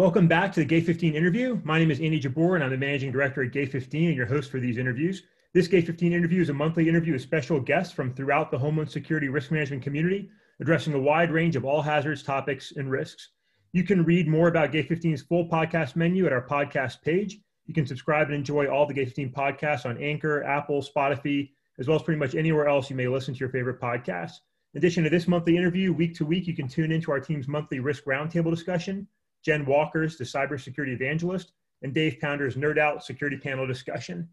Welcome back to the Gate 15 interview. My name is Andy Jabbour, and I'm the managing director at Gate 15 and your host for these interviews. This Gate 15 interview is a monthly interview with special guests from throughout the Homeland Security risk management community, addressing a wide range of all hazards, topics, and risks. You can read more about Gate 15's full podcast menu at our podcast page. You can subscribe and enjoy all the Gate 15 podcasts on Anchor, Apple, Spotify, as well as pretty much anywhere else you may listen to your favorite podcasts. In addition to this monthly interview, week to week, you can tune into our team's monthly risk roundtable discussion, Jen Walker's the cybersecurity evangelist, and Dave Pounder's Nerd Out security panel discussion.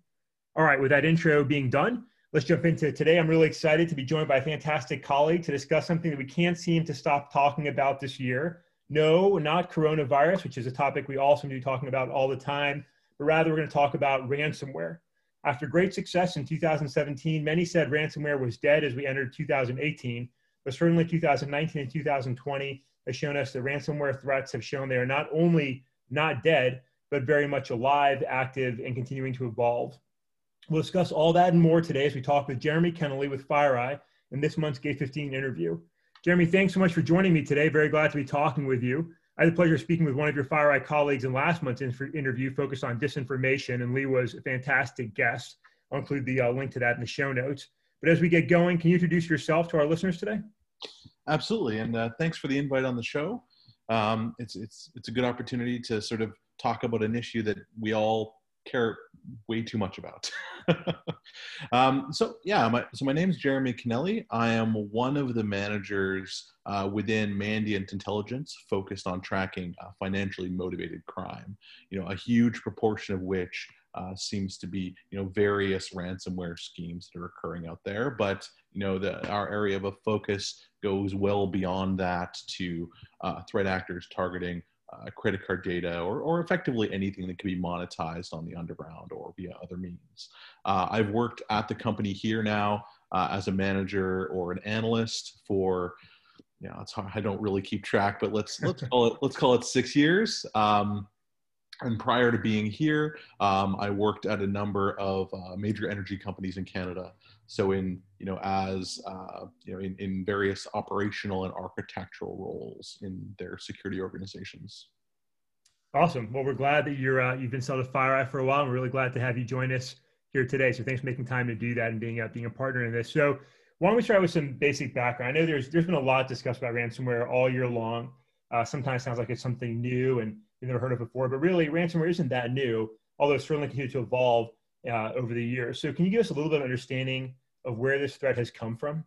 All right, with that intro being done, let's jump into today. I'm really excited to be joined by a fantastic colleague to discuss something that we can't seem to stop talking about this year. No, not coronavirus, which is a topic we all seem to be talking about all the time, but rather we're going to talk about ransomware. After great success in 2017, many said ransomware was dead as we entered 2018, but certainly 2019 and 2020 has shown us that ransomware threats have shown they are not only not dead, but very much alive, active, and continuing to evolve. We'll discuss all that and more today as we talk with Jeremy Kennelly with FireEye in this month's Gate 15 interview. Jeremy, thanks so much for joining me today. Very glad to be talking with you. I had the pleasure of speaking with one of your FireEye colleagues in last month's interview focused on disinformation, and Lee was a fantastic guest. I'll include the uh, link to that in the show notes. But as we get going, can you introduce yourself to our listeners today? Absolutely, and uh, thanks for the invite on the show. Um, it's it's it's a good opportunity to sort of talk about an issue that we all care way too much about. um, so yeah, my, so my name is Jeremy Kennelly. I am one of the managers uh, within Mandiant Intelligence, focused on tracking uh, financially motivated crime. You know, a huge proportion of which uh, seems to be you know various ransomware schemes that are occurring out there. But you know, the, our area of a focus goes well beyond that to uh, threat actors targeting uh, credit card data or, or effectively anything that can be monetized on the underground or via other means. Uh, I've worked at the company here now uh, as a manager or an analyst for, you know, it's hard, I don't really keep track, but let's let's call it let's call it six years. Um, and prior to being here, um, I worked at a number of uh, major energy companies in Canada. So in you know as uh, you know in, in various operational and architectural roles in their security organizations. Awesome. Well, we're glad that you're uh, you've been selling FireEye for a while. and We're really glad to have you join us here today. So thanks for making time to do that and being uh, being a partner in this. So why don't we start with some basic background? I know there's there's been a lot discussed about ransomware all year long. Uh, sometimes sounds like it's something new and you've never heard of before, but really ransomware isn't that new, although it's certainly continued to evolve uh, over the years. So can you give us a little bit of understanding of where this threat has come from?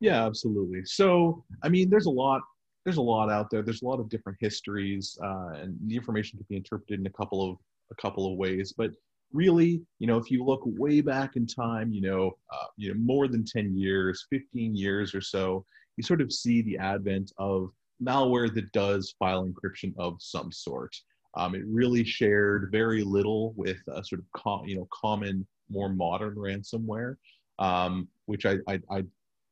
Yeah, absolutely. So, I mean, there's a lot. There's a lot out there. There's a lot of different histories, uh, and the information can be interpreted in a couple of a couple of ways. But really, you know, if you look way back in time, you know, uh, you know, more than 10 years, 15 years or so, you sort of see the advent of malware that does file encryption of some sort. Um, it really shared very little with a sort of com- you know common, more modern ransomware, um, which I, I, I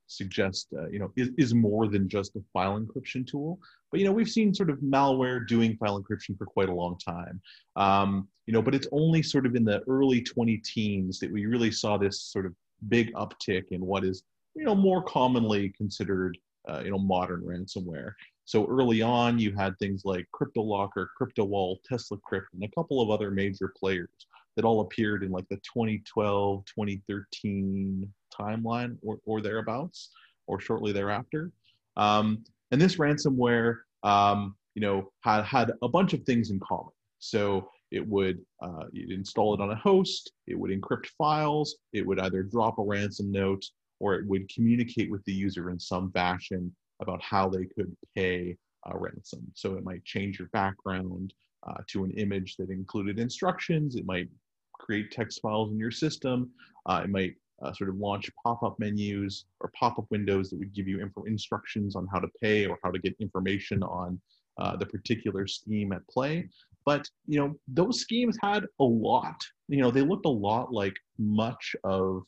suggest uh, you know is, is more than just a file encryption tool. But you know we've seen sort of malware doing file encryption for quite a long time. Um, you know, but it's only sort of in the early 20 teens that we really saw this sort of big uptick in what is you know more commonly considered uh, you know modern ransomware. So early on, you had things like CryptoLocker, CryptoWall, TeslaCrypt, and a couple of other major players that all appeared in like the 2012, 2013 timeline or, or thereabouts, or shortly thereafter. Um, and this ransomware, um, you know, had had a bunch of things in common. So it would uh, install it on a host, it would encrypt files, it would either drop a ransom note, or it would communicate with the user in some fashion about how they could pay a ransom. So it might change your background uh, to an image that included instructions. It might create text files in your system. Uh, it might uh, sort of launch pop-up menus or pop-up windows that would give you instructions on how to pay or how to get information on uh, the particular scheme at play. But you know, those schemes had a lot. You know, they looked a lot like much of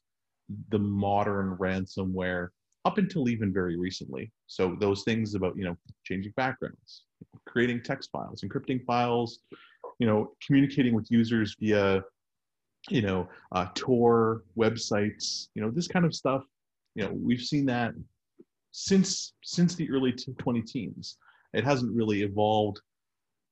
the modern ransomware up until even very recently. So those things about you know changing backgrounds, creating text files, encrypting files, you know, communicating with users via you know uh, Tor websites, you know this kind of stuff. You know we've seen that since since the early 20 teens. It hasn't really evolved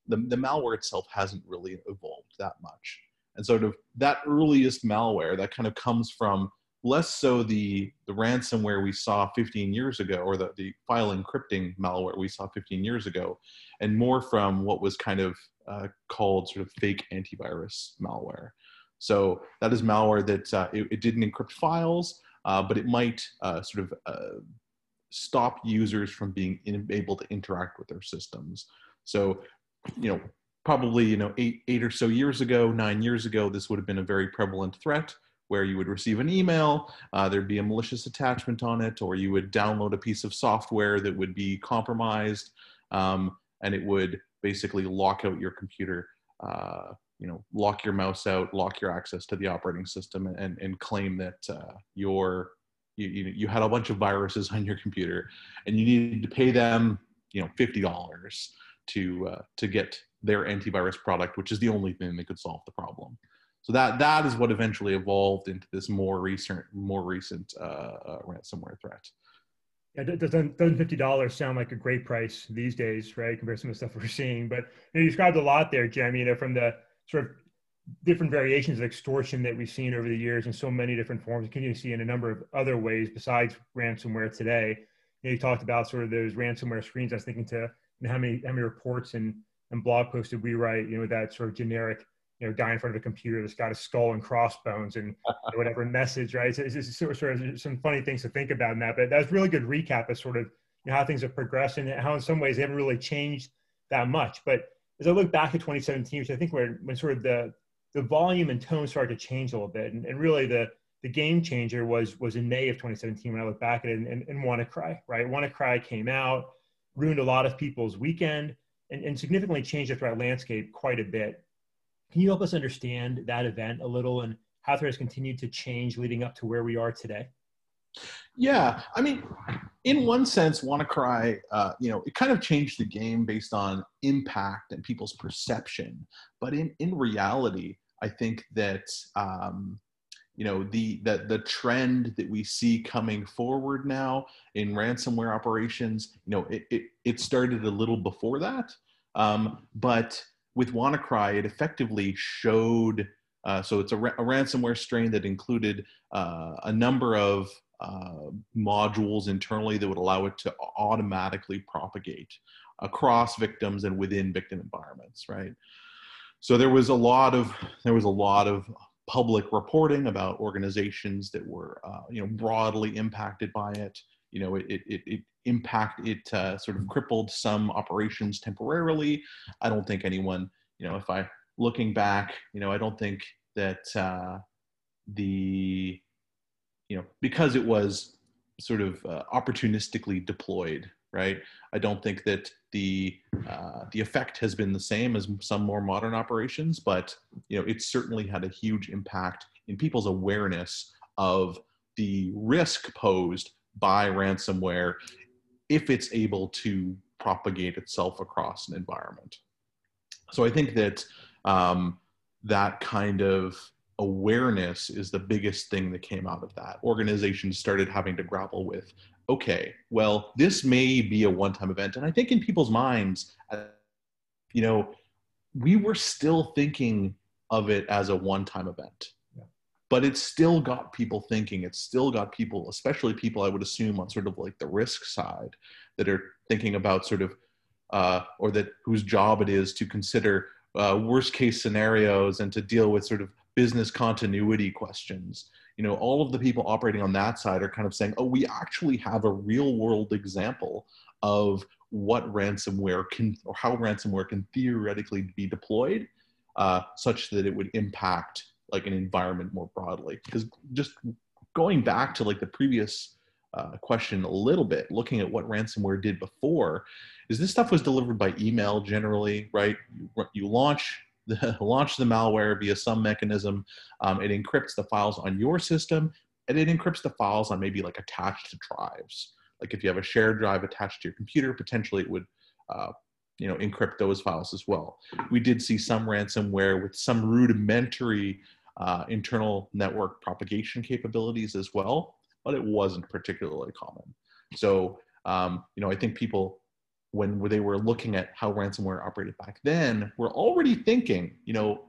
the, the malware itself hasn't really evolved that much. And sort of that earliest malware that kind of comes from less so the, the ransomware we saw 15 years ago or the, the file encrypting malware we saw 15 years ago, and more from what was kind of uh, called sort of fake antivirus malware. So that is malware that uh, it, it, didn't encrypt files, uh, but it might uh, sort of uh, stop users from being in, able to interact with their systems. So, you know, probably you know eight eight or so years ago, nine years ago, this would have been a very prevalent threat where you would receive an email, uh, there'd be a malicious attachment on it, or you would download a piece of software that would be compromised, um, and it would basically lock out your computer. Uh, you know, lock your mouse out, lock your access to the operating system, and, and claim that uh, your you, you, had a bunch of viruses on your computer, and you needed to pay them, you know, fifty dollars to uh, to get their antivirus product, which is the only thing that could solve the problem. So that that is what eventually evolved into this more recent more recent uh, uh, ransomware threat. Yeah, doesn't doesn't fifty dollars sound like a great price these days, right? Compared to some of the stuff we're seeing. But you, know, you described a lot there, Jim. You know, from the sort of different variations of extortion that we've seen over the years in so many different forms. Can you see in a number of other ways besides ransomware today? You, know, you talked about sort of those ransomware screens. I was thinking to you know, how many how many reports and and blog posts did we write? You know, that sort of generic you know guy in front of a computer that's got a skull and crossbones and whatever message, right? So it's just sort of, sort of some funny things to think about in that. But that's really good recap of sort of you know, how things have progressed and how in some ways they haven't really changed that much. But as I look back at 2017, which I think when, when sort of the the volume and tone started to change a little bit. And, and really the, the game changer was, was in May of 2017 when I look back at it and, and, and WannaCry, right? WannaCry came out, ruined a lot of people's weekend and, and significantly changed the threat landscape quite a bit. Can you help us understand that event a little and how threat has continued to change leading up to where we are today? Yeah, I mean, in one sense, WannaCry, uh, you know, it kind of changed the game based on impact and people's perception. But in in reality, I think that um, you know the, the the trend that we see coming forward now in ransomware operations, you know, it it, it started a little before that, um, but with WannaCry, it effectively showed. Uh, so it's a, ra- a, ransomware strain that included uh, a number of uh, modules internally that would allow it to automatically propagate across victims and within victim environments, right? so there was a lot of there was a lot of public reporting about organizations that were uh, you know broadly impacted by it you know it it, it impact it uh, sort of crippled some operations temporarily i don't think anyone you know if i looking back you know i don't think that uh, the you know because it was sort of uh, opportunistically deployed right? I don't think that the uh, the effect has been the same as some more modern operations, but you know, it certainly had a huge impact in people's awareness of the risk posed by ransomware if it's able to propagate itself across an environment. So I think that um, that kind of awareness is the biggest thing that came out of that. Organizations started having to grapple with okay, well, this may be a one time event. And I think in people's minds, uh, you know, we were still thinking of it as a one time event. But it's still got people thinking. It's still got people, especially people I would assume on sort of like the risk side, that are thinking about sort of, uh, or that whose job it is to consider uh, worst case scenarios and to deal with sort of business continuity questions you know all of the people operating on that side are kind of saying oh we actually have a real world example of what ransomware can or how ransomware can theoretically be deployed uh, such that it would impact like an environment more broadly because just going back to like the previous uh, question a little bit looking at what ransomware did before is this stuff was delivered by email generally right you, launch the, launch the malware via some mechanism. Um, it encrypts the files on your system and it encrypts the files on maybe like attached to drives. Like if you have a shared drive attached to your computer, potentially it would, uh, you know, encrypt those files as well. We did see some ransomware with some rudimentary uh, internal network propagation capabilities as well, but it wasn't particularly common. So, um, you know, I think people when they were looking at how ransomware operated back then, were already thinking, you know,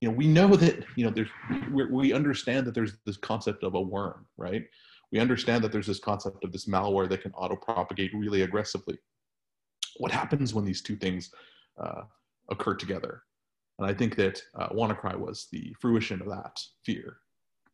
you know, we know that you know there's we understand that there's this concept of a worm, right? We understand that there's this concept of this malware that can auto propagate really aggressively. What happens when these two things uh, occur together? And I think that uh, WannaCry was the fruition of that fear,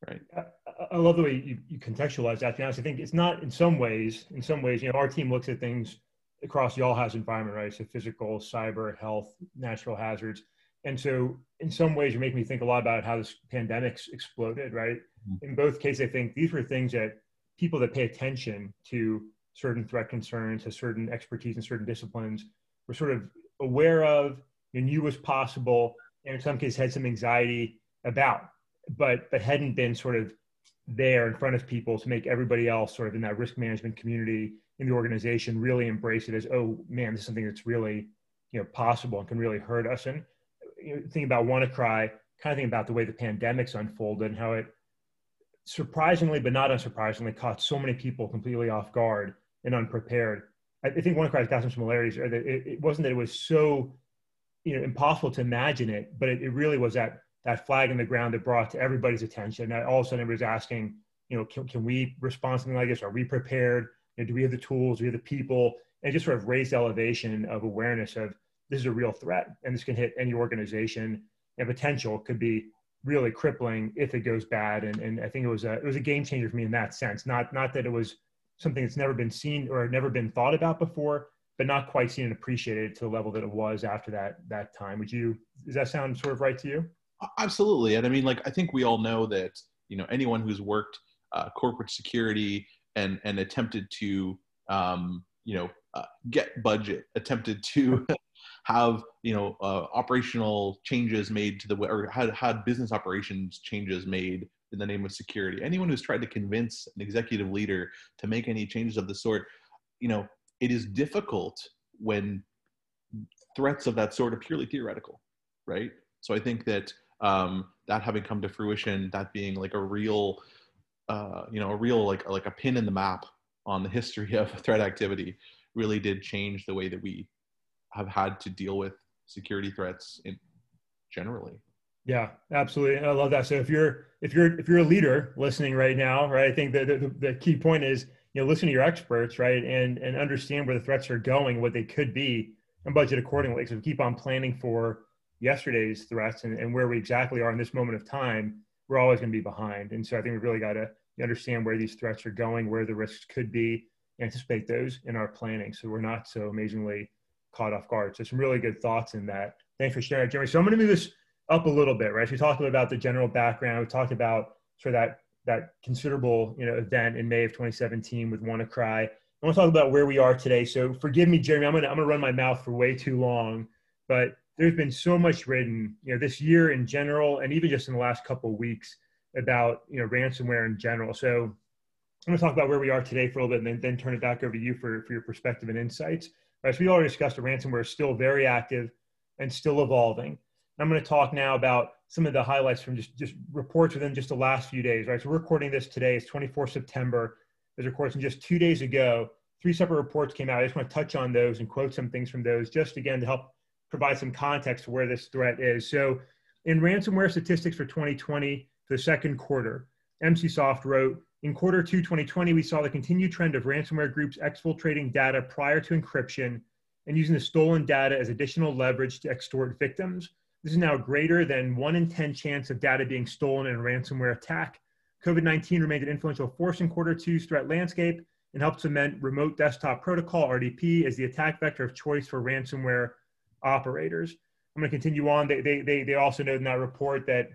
right? I, I love the way you, you contextualize that. To be honest, I think it's not in some ways. In some ways, you know, our team looks at things across the all hazard environment, right? So physical, cyber, health, natural hazards. And so in some ways, you make me think a lot about how this pandemic's exploded, right? Mm-hmm. In both cases, I think these were things that people that pay attention to certain threat concerns, to certain expertise in certain disciplines, were sort of aware of and knew was possible, and in some cases had some anxiety about, but but hadn't been sort of there in front of people to make everybody else sort of in that risk management community in the organization really embrace it as oh man this is something that's really you know possible and can really hurt us. And you know, thinking about WannaCry kind of thinking about the way the pandemic's unfolded and how it surprisingly but not unsurprisingly caught so many people completely off guard and unprepared. I, I think WannaCry's got some similarities or that it, it, wasn't that it was so you know impossible to imagine it but it, it really was that that flag in the ground that brought to everybody's attention that all of a sudden everybody's asking you know can, can we respond something like this are we prepared know, do we have the tools? Do we have the people? And just sort of raised elevation of awareness of this is a real threat and this can hit any organization and potential could be really crippling if it goes bad. And, and I think it was a, it was a game changer for me in that sense. Not, not that it was something that's never been seen or never been thought about before, but not quite seen and appreciated to the level that it was after that, that time. Would you, does that sound sort of right to you? Absolutely. And I mean, like, I think we all know that, you know, anyone who's worked uh, corporate security and and attempted to um, you know uh, get budget, attempted to have you know uh, operational changes made to the or had had business operations changes made in the name of security. Anyone who's tried to convince an executive leader to make any changes of the sort, you know, it is difficult when threats of that sort are purely theoretical, right? So I think that um, that having come to fruition, that being like a real uh, you know a real like like a pin in the map on the history of threat activity really did change the way that we have had to deal with security threats in generally. Yeah absolutely. I love that. So if you're if you're if you're a leader listening right now right i think the, the, the key point is you know listen to your experts right and and understand where the threats are going what they could be and budget accordingly so keep on planning for yesterday's threats and, and where we exactly are in this moment of time we're always going to be behind and so i think we've really got to understand where these threats are going, where the risks could be, anticipate those in our planning so we're not so amazingly caught off guard. So some really good thoughts in that. Thanks for sharing, Jeremy. So I'm going to move this up a little bit, right? So we talked about the general background. We talked about sort of that that considerable you know event in May of 2017 with WannaCry. I want to talk about where we are today. So forgive me, Jeremy. I'm gonna I'm gonna run my mouth for way too long, but there's been so much written, you know, this year in general, and even just in the last couple of weeks about you know ransomware in general. So I'm going to talk about where we are today for a little bit, and then, then turn it back over to you for, for your perspective and insights. Right, so we already discussed the ransomware is still very active and still evolving. I'm going to talk now about some of the highlights from just, just reports within just the last few days. Right, so we're recording this today. It's 24 September. There's reports from just two days ago. Three separate reports came out. I just want to touch on those and quote some things from those, just again to help provide some context to where this threat is. So, in ransomware statistics for 2020, the second quarter. NCSoft wrote, in quarter two 2020, we saw the continued trend of ransomware groups exfiltrating data prior to encryption and using the stolen data as additional leverage to extort victims. This is now greater than one in 10 chance of data being stolen in a ransomware attack. COVID 19 remained an influential force in quarter two's threat landscape and helped cement remote desktop protocol, RDP, as the attack vector of choice for ransomware operators. I'm going to continue on. They, they, they, they also note in that report that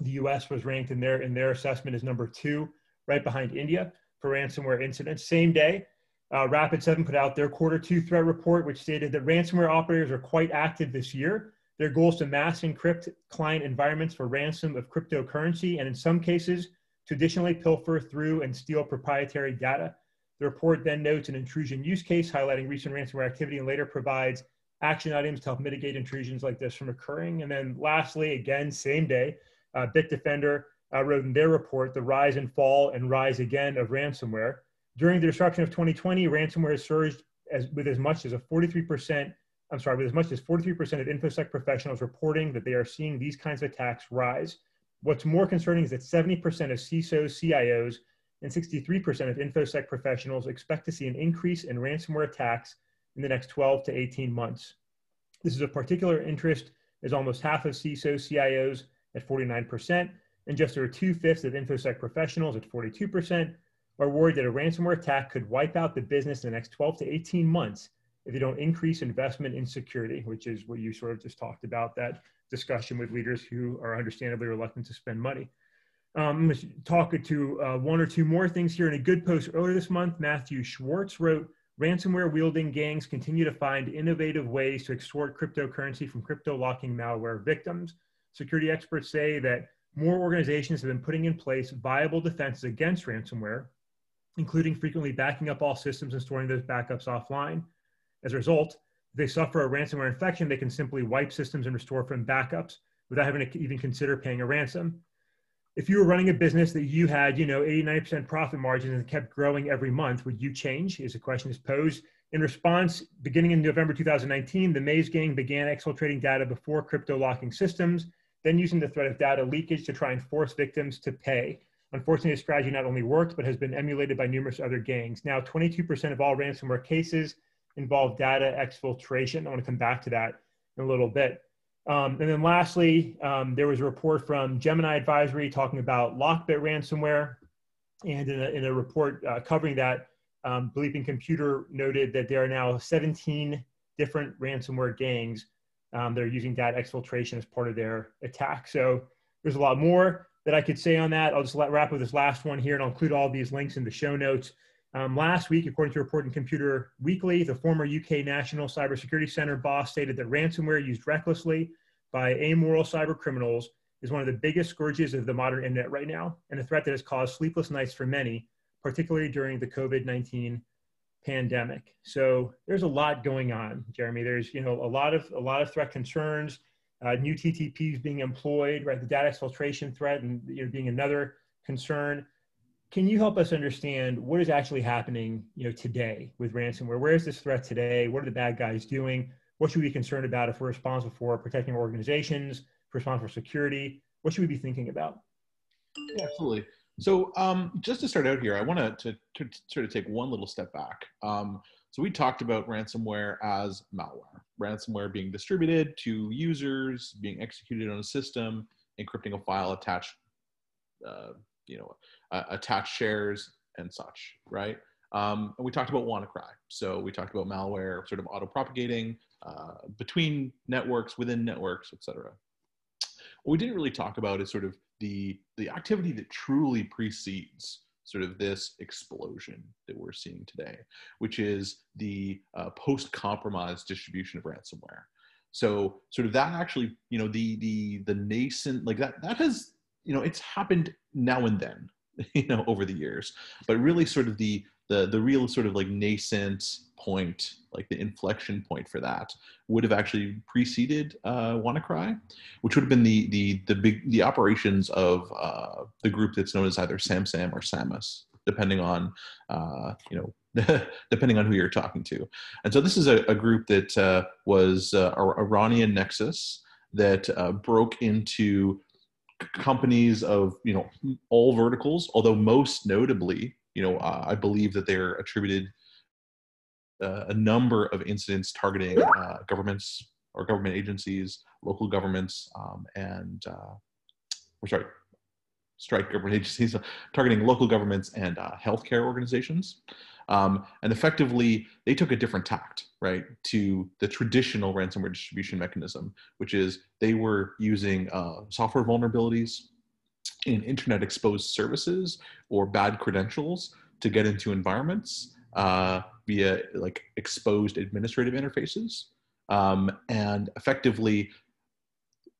the U.S. was ranked in their in their assessment as number two, right behind India for ransomware incidents. Same day, uh, Rapid7 put out their quarter two threat report, which stated that ransomware operators are quite active this year. Their goal is to mass encrypt client environments for ransom of cryptocurrency, and in some cases, to additionally pilfer through and steal proprietary data. The report then notes an intrusion use case highlighting recent ransomware activity and later provides action items to help mitigate intrusions like this from occurring. And then lastly, again, same day, uh, Bitdefender uh, wrote in their report, The Rise and Fall and Rise Again of Ransomware. During the disruption of 2020, ransomware surged as with as much as a 43%, I'm sorry, with as much as 43% of InfoSec professionals reporting that they are seeing these kinds of attacks rise. What's more concerning is that 70% of CISOs, CIOs, and 63% of InfoSec professionals expect to see an increase in ransomware attacks in the next 12 to 18 months. This is of particular interest as almost half of CISOs, CIOs at 49%, and just over two fifths of InfoSec professionals at 42% are worried that a ransomware attack could wipe out the business in the next 12 to 18 months if you don't increase investment in security, which is what you sort of just talked about that discussion with leaders who are understandably reluctant to spend money. Um, I'm going to talk to uh, one or two more things here. In a good post earlier this month, Matthew Schwartz wrote, ransomware wielding gangs continue to find innovative ways to extort cryptocurrency from crypto locking malware victims. Security experts say that more organizations have been putting in place viable defenses against ransomware, including frequently backing up all systems and storing those backups offline. As a result, if they suffer a ransomware infection, they can simply wipe systems and restore from backups without having to even consider paying a ransom. If you were running a business that you had, you know, 80, 90% profit margins and kept growing every month, would you change? Is a question is posed. In response, beginning in November 2019, the Maze Gang began exfiltrating data before crypto locking systems, then using the threat of data leakage to try and force victims to pay. Unfortunately, the strategy not only worked, but has been emulated by numerous other gangs. Now, 22% of all ransomware cases involve data exfiltration. I want to come back to that in a little bit. Um, and then lastly, um, there was a report from Gemini Advisory talking about Lockbit ransomware. And in a, in a report uh, covering that, um, Bleeping Computer noted that there are now 17 different ransomware gangs um, that are using data exfiltration as part of their attack. So there's a lot more that I could say on that. I'll just let, wrap with this last one here, and I'll include all these links in the show notes. Um, last week, according to Report and Computer Weekly, the former UK National Cybersecurity Center boss stated that ransomware used recklessly by amoral cyber criminals is one of the biggest scourges of the modern internet right now, and a threat that has caused sleepless nights for many, particularly during the COVID 19 pandemic. So there's a lot going on, Jeremy. There's you know a lot of a lot of threat concerns, uh, new TTPs being employed, right? The data exfiltration threat and you know being another concern can you help us understand what is actually happening you know today with ransomware? Where is this threat today? What are the bad guys doing? What should we be concerned about if we're responsible for protecting organizations responsible for security? What should we be thinking about? Yeah, absolutely. So um, just to start out here i want to, to sort of take one little step back. Um, so we talked about ransomware as malware ransomware being distributed to users being executed on a system encrypting a file attached uh, you know, uh, attach shares and such, right? Um, and we talked about WannaCry. So we talked about malware sort of auto-propagating uh, between networks, within networks, et cetera. What we didn't really talk about is sort of the, the activity that truly precedes sort of this explosion that we're seeing today, which is the uh, post-compromise distribution of ransomware. So sort of that actually, you know, the the the nascent like that that has you know it's happened now and then you know over the years but really sort of the the the real sort of like nascent point like the inflection point for that would have actually preceded uh, WannaCry, which would have been the the the big the operations of uh, the group that's known as either SamSam or Samas, depending on uh, you know depending on who you're talking to. And so this is a, a group that uh, was uh, Iranian nexus that uh, broke into companies of you know all verticals although most notably you know uh, i believe that they're attributed uh, a number of incidents targeting uh, governments or government agencies local governments um, and uh, or sorry strike government agencies targeting local governments and uh, healthcare organizations um, and effectively, they took a different tact, right, to the traditional ransomware distribution mechanism, which is they were using uh, software vulnerabilities in internet exposed services or bad credentials to get into environments uh, via like exposed administrative interfaces. Um, and effectively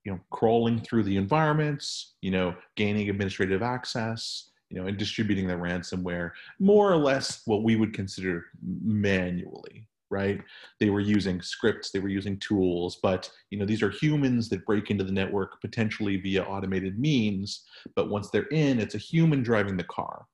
you know crawling through the environments you know gaining administrative access you know, and distributing the ransomware more or less what we would consider manually, right? They were using scripts, they were using tools, but you know, these are humans that break into the network potentially via automated means, but once they're in, it's a human driving the car.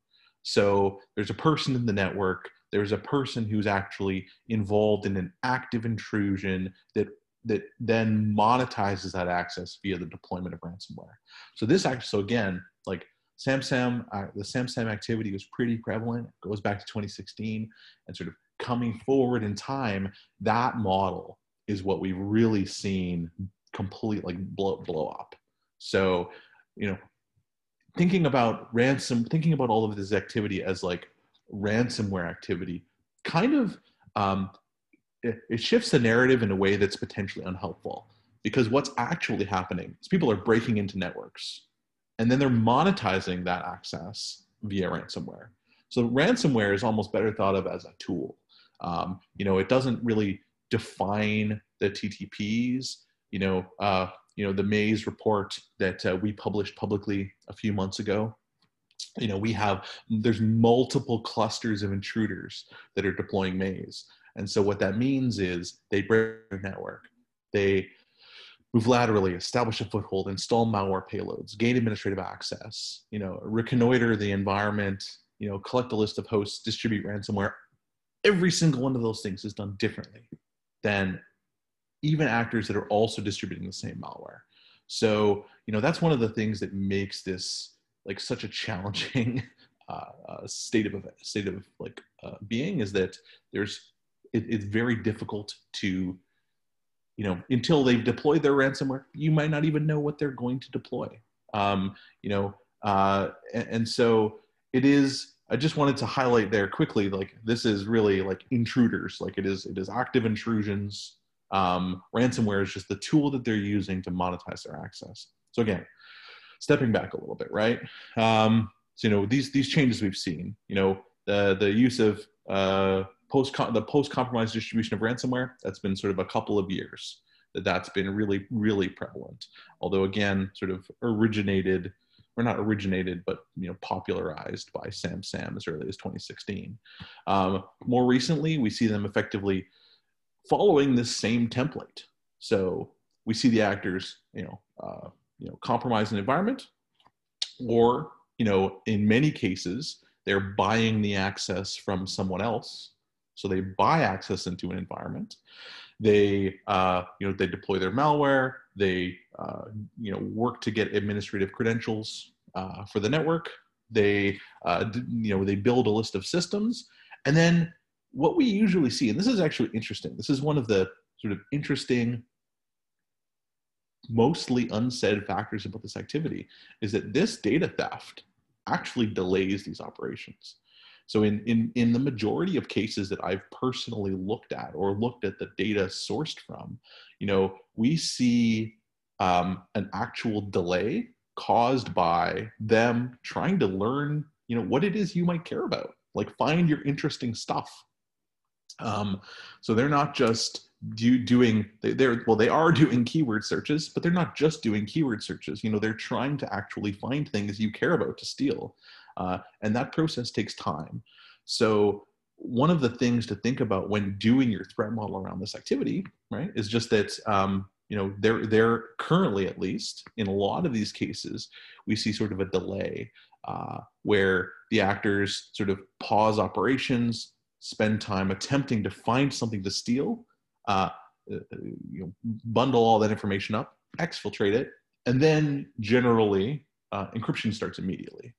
So there's a person in the network there's a person who's actually involved in an active intrusion that that then monetizes that access via the deployment of ransomware. So this actually, so again, like SamSam, uh, the SamSam activity was pretty prevalent. It goes back to 2016, and sort of coming forward in time, that model is what we've really seen complete like blow blow up. So, you know, thinking about ransom, thinking about all of this activity as like ransomware activity, kind of um, it, it shifts the narrative in a way that's potentially unhelpful. Because what's actually happening is people are breaking into networks, and then they're monetizing that access via ransomware. So ransomware is almost better thought of as a tool. Um, you know, it doesn't really define the TTPs. You know, uh, you know the Maze report that uh, we published publicly a few months ago. You know, we have there's multiple clusters of intruders that are deploying Maze, and so what that means is they break the network, they move laterally, establish a foothold, install malware payloads, gain administrative access, you know, reconnoiter the environment, you know, collect a list of hosts, distribute ransomware. Every single one of those things is done differently than even actors that are also distributing the same malware. So, you know, that's one of the things that makes this like such a challenging uh, uh, state of state of like uh, being is that there's it, it's very difficult to you know until they've deployed their ransomware you might not even know what they're going to deploy. Um, you know uh, and, and so it is i just wanted to highlight there quickly like this is really like intruders. Like it is it is active intrusions. Um, ransomware is just the tool that they're using to monetize their access. So again stepping back a little bit right? Um, so you know these these changes we've seen you know the the use of uh, post the post compromise distribution of ransomware that's been sort of a couple of years that that's been really really prevalent. Although again sort of originated or not originated but you know popularized by SamSam as early as 2016 um, more recently we see them effectively following this same template. So we see the actors you know uh, you know compromise an environment or you know in many cases they're buying the access from someone else so they buy access into an environment. They, uh, you know, they deploy their malware. They, uh, you know, work to get administrative credentials uh, for the network. They, uh, you know, they build a list of systems, and then what we usually see, and this is actually interesting. This is one of the sort of interesting mostly unsaid factors about this activity is that this data theft actually delays these operations. So in, in, in the majority of cases that I've personally looked at or looked at the data sourced from, you know, we see um, an actual delay caused by them trying to learn, you know, what it is you might care about, like find your interesting stuff. Um, so they're not just do, doing they're well they are doing keyword searches but they're not just doing keyword searches. You know they're trying to actually find things you care about to steal uh, and that process takes time. So one of the things to think about when doing your threat model around this activity, right, is just that um, you know they're they're currently at least in a lot of these cases we see sort of a delay uh, where the actors sort of pause operations, spend time attempting to find something to steal, uh, uh you know, bundle all that information up, exfiltrate it, and then generally uh, encryption starts immediately.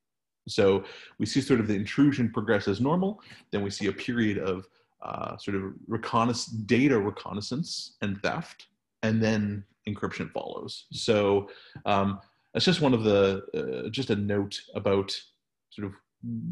So we see sort of the intrusion progress as normal. Then we see a period of uh, sort of data reconnaissance and theft, and then encryption follows. So um, that's just one of the, uh, just a note about sort of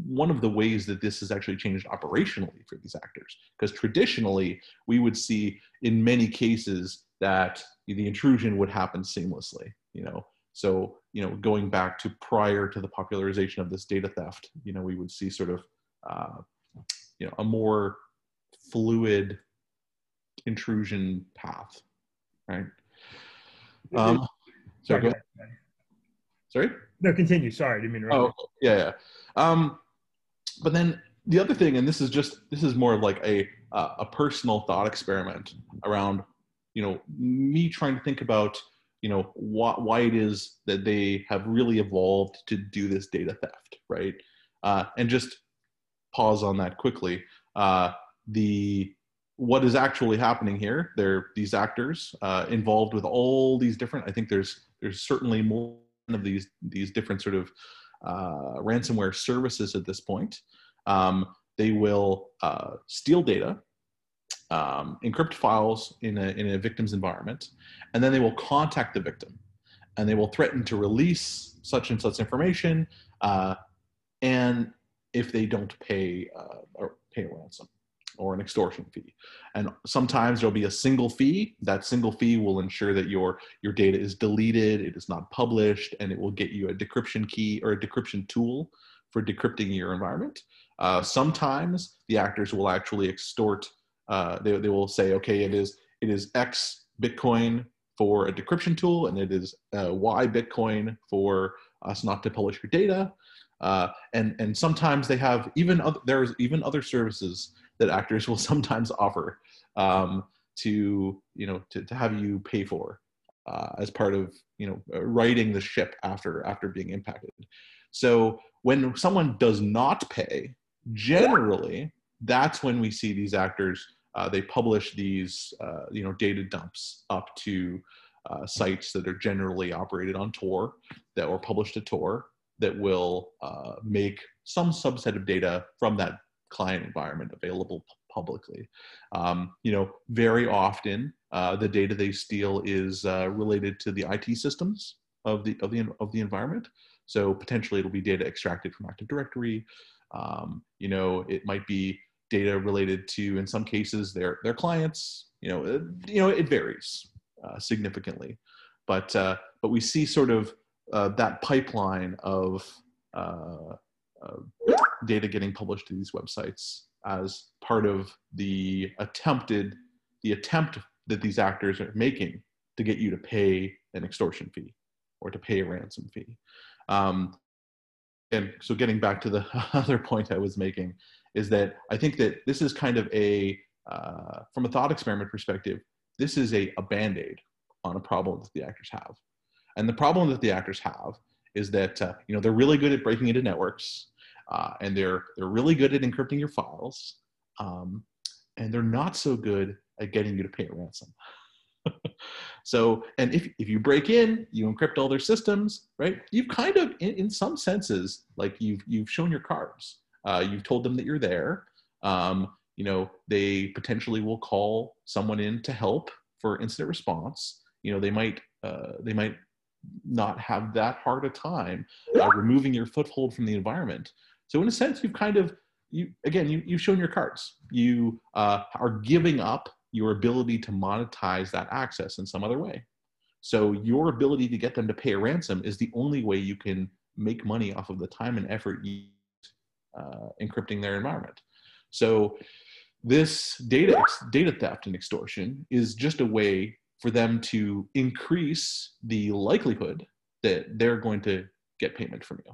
one of the ways that this has actually changed operationally for these actors. Because traditionally, we would see in many cases that the intrusion would happen seamlessly. You know, so, you know, going back to prior to the popularization of this data theft, you know, we would see sort of, uh, you know, a more fluid intrusion path, right? Um, sorry, go ahead. Sorry? No, continue. Sorry, I didn't mean to. Oh, yeah, yeah. Um, but then the other thing, and this is just this is more of like a uh, a personal thought experiment around, you know, me trying to think about you know why, why it is that they have really evolved to do this data theft right uh, and just pause on that quickly uh, the what is actually happening here. There these actors uh, involved with all these different. I think there's there's certainly more of these these different sort of uh, ransomware services at this point. Um, they will uh, steal data, um, encrypt files in a in a victim's environment, and then they will contact the victim, and they will threaten to release such and such information, uh, and if they don't pay uh, or pay a ransom or an extortion fee. And sometimes there'll be a single fee. That single fee will ensure that your, your data is deleted, it is not published, and it will get you a decryption key or a decryption tool for decrypting your environment. Uh, sometimes the actors will actually extort, uh, they, they will say, okay, it is, it is X Bitcoin for a decryption tool, and it is uh, Y Bitcoin for us not to publish your data. Uh, and and sometimes they have even other, there's even other services that actors will sometimes offer um, to you know to, to have you pay for uh, as part of you know uh, righting the ship after after being impacted. So when someone does not pay, generally that's when we see these actors. Uh, they publish these uh, you know data dumps up to uh, sites that are generally operated on Tor that were published to Tor that will uh, make some subset of data from that client environment available publicly. Um, you know, very often uh, the data they steal is uh, related to the IT systems of the of the of the environment. So potentially it'll be data extracted from Active Directory. Um, you know, it might be data related to, in some cases, their their clients. You know, it, you know, it varies uh, significantly, but uh, but we see sort of uh, that pipeline of uh, data getting published to these websites as part of the attempted the attempt that these actors are making to get you to pay an extortion fee or to pay a ransom fee. Um, and so getting back to the other point I was making is that I think that this is kind of a, uh, from a thought experiment perspective, this is a, a band-aid on a problem that the actors have. And the problem that the actors have is that, uh, you know, they're really good at breaking into networks uh, and they're they're really good at encrypting your files, um, and they're not so good at getting you to pay a ransom. so, and if if you break in, you encrypt all their systems, right? You've kind of, in, in some senses, like you've you've shown your cards. Uh, you've told them that you're there. Um, you know, they potentially will call someone in to help for incident response. You know, they might uh, they might not have that hard a time uh, removing your foothold from the environment. So in a sense, you've kind of you again you, you've shown your cards. You uh, are giving up your ability to monetize that access in some other way. So your ability to get them to pay a ransom is the only way you can make money off of the time and effort you uh, encrypting their environment. So this data data theft and extortion is just a way for them to increase the likelihood that they're going to get payment from you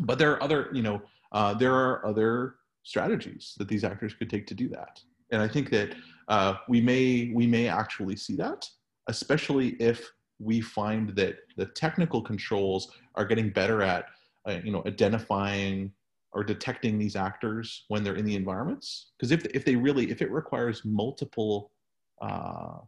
but there are other you know uh, there are other strategies that these actors could take to do that and i think that uh, we may we may actually see that especially if we find that the technical controls are getting better at uh, you know identifying or detecting these actors when they're in the environments? Because if, if they really if it requires multiple uh,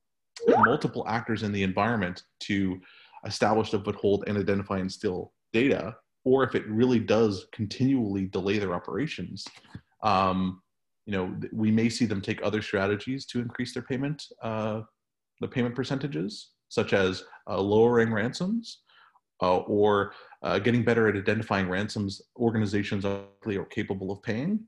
multiple actors in the environment to establish the foothold and identify and steal data or if it really does continually delay their operations, um, you know, we may see them take other strategies to increase their payment, uh, the payment percentages, such as uh, lowering ransoms uh, or uh, getting better at identifying ransoms organizations are capable of paying,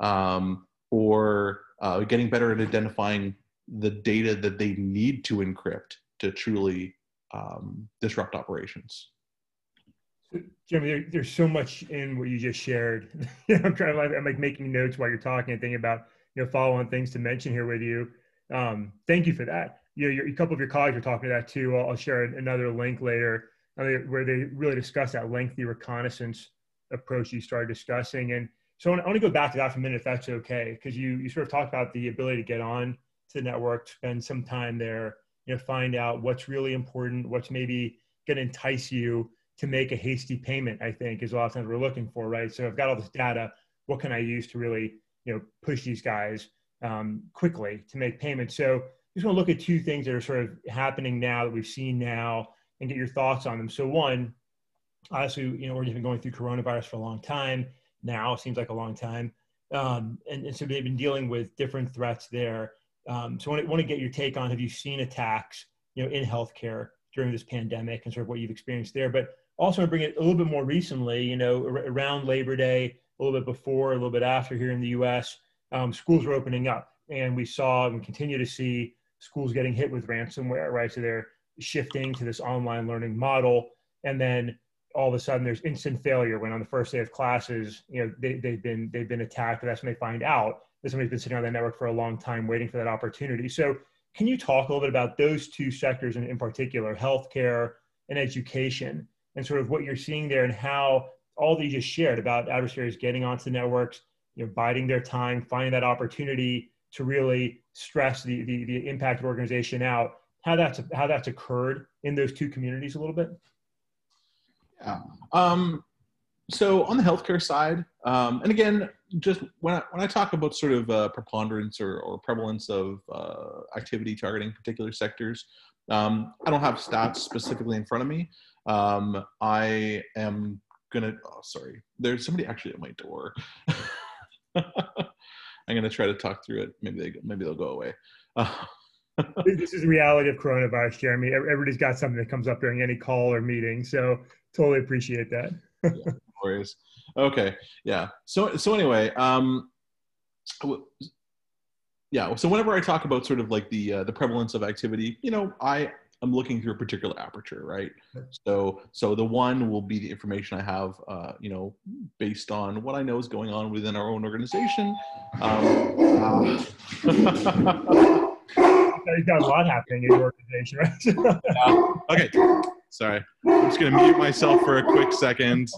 um, or uh, getting better at identifying the data that they need to encrypt to truly um, disrupt operations. So, Jimmy, there, there's so much in what you just shared. I'm trying to, I'm like making notes while you're talking and thinking about, you know, following things to mention here with you. Um, thank you for that. You know, your, a couple of your colleagues are talking to that too. I'll, I'll share another link later where they really discuss that lengthy reconnaissance approach you started discussing. And so I want, to go back to that for a minute, if that's okay, because you, you sort of talked about the ability to get on to the network, spend some time there, you know, find out what's really important, what's maybe going to entice you to make a hasty payment, I think is a lot of times we're looking for, right? So I've got all this data. What can I use to really, you know push these guys um, quickly to make payments. So I just want to look at two things that are sort of happening now that we've seen now and get your thoughts on them. So one, obviously, you know, we've been going through coronavirus for a long time now, seems like a long time. Um, and, and, so they've been dealing with different threats there. Um, so I want to, get your take on, have you seen attacks, you know, in healthcare during this pandemic and sort of what you've experienced there, but also bring it a little bit more recently, you know, around Labor Day, a little bit before, a little bit after here in the U.S., um, schools were opening up, and we saw and continue to see schools getting hit with ransomware, right? So they're shifting to this online learning model, and then all of a sudden there's instant failure when on the first day of classes, you know, they, they've been they've been attacked, that's when they find out that somebody's been sitting on the network for a long time waiting for that opportunity. So can you talk a little bit about those two sectors in, in particular, healthcare and education, and sort of what you're seeing there and how all that you just shared about adversaries getting onto networks, you know, biding their time, finding that opportunity to really stress the, the, the organization out, how that's, how that's occurred in those two communities a little bit? Yeah. Um, so on the healthcare side, um, and again, just when I, when I talk about sort of uh, preponderance or, or prevalence of uh, activity targeting particular sectors, um, I don't have stats specifically in front of me. Um, I am gonna. Oh, sorry. There's somebody actually at my door. I'm gonna try to talk through it. Maybe they maybe they'll go away. Uh, this is the reality of coronavirus, Jeremy. Everybody's got something that comes up during any call or meeting, so totally appreciate that. yeah, no worries. Okay, yeah. So so anyway, um, yeah. So whenever I talk about sort of like the uh, the prevalence of activity, you know, I I'm looking through a particular aperture, right? So, so the one will be the information I have, uh, you know, based on what I know is going on within our own organization. Um, uh, You've got a lot happening in your organization, right? yeah. Okay, sorry. I'm just going to mute myself for a quick second.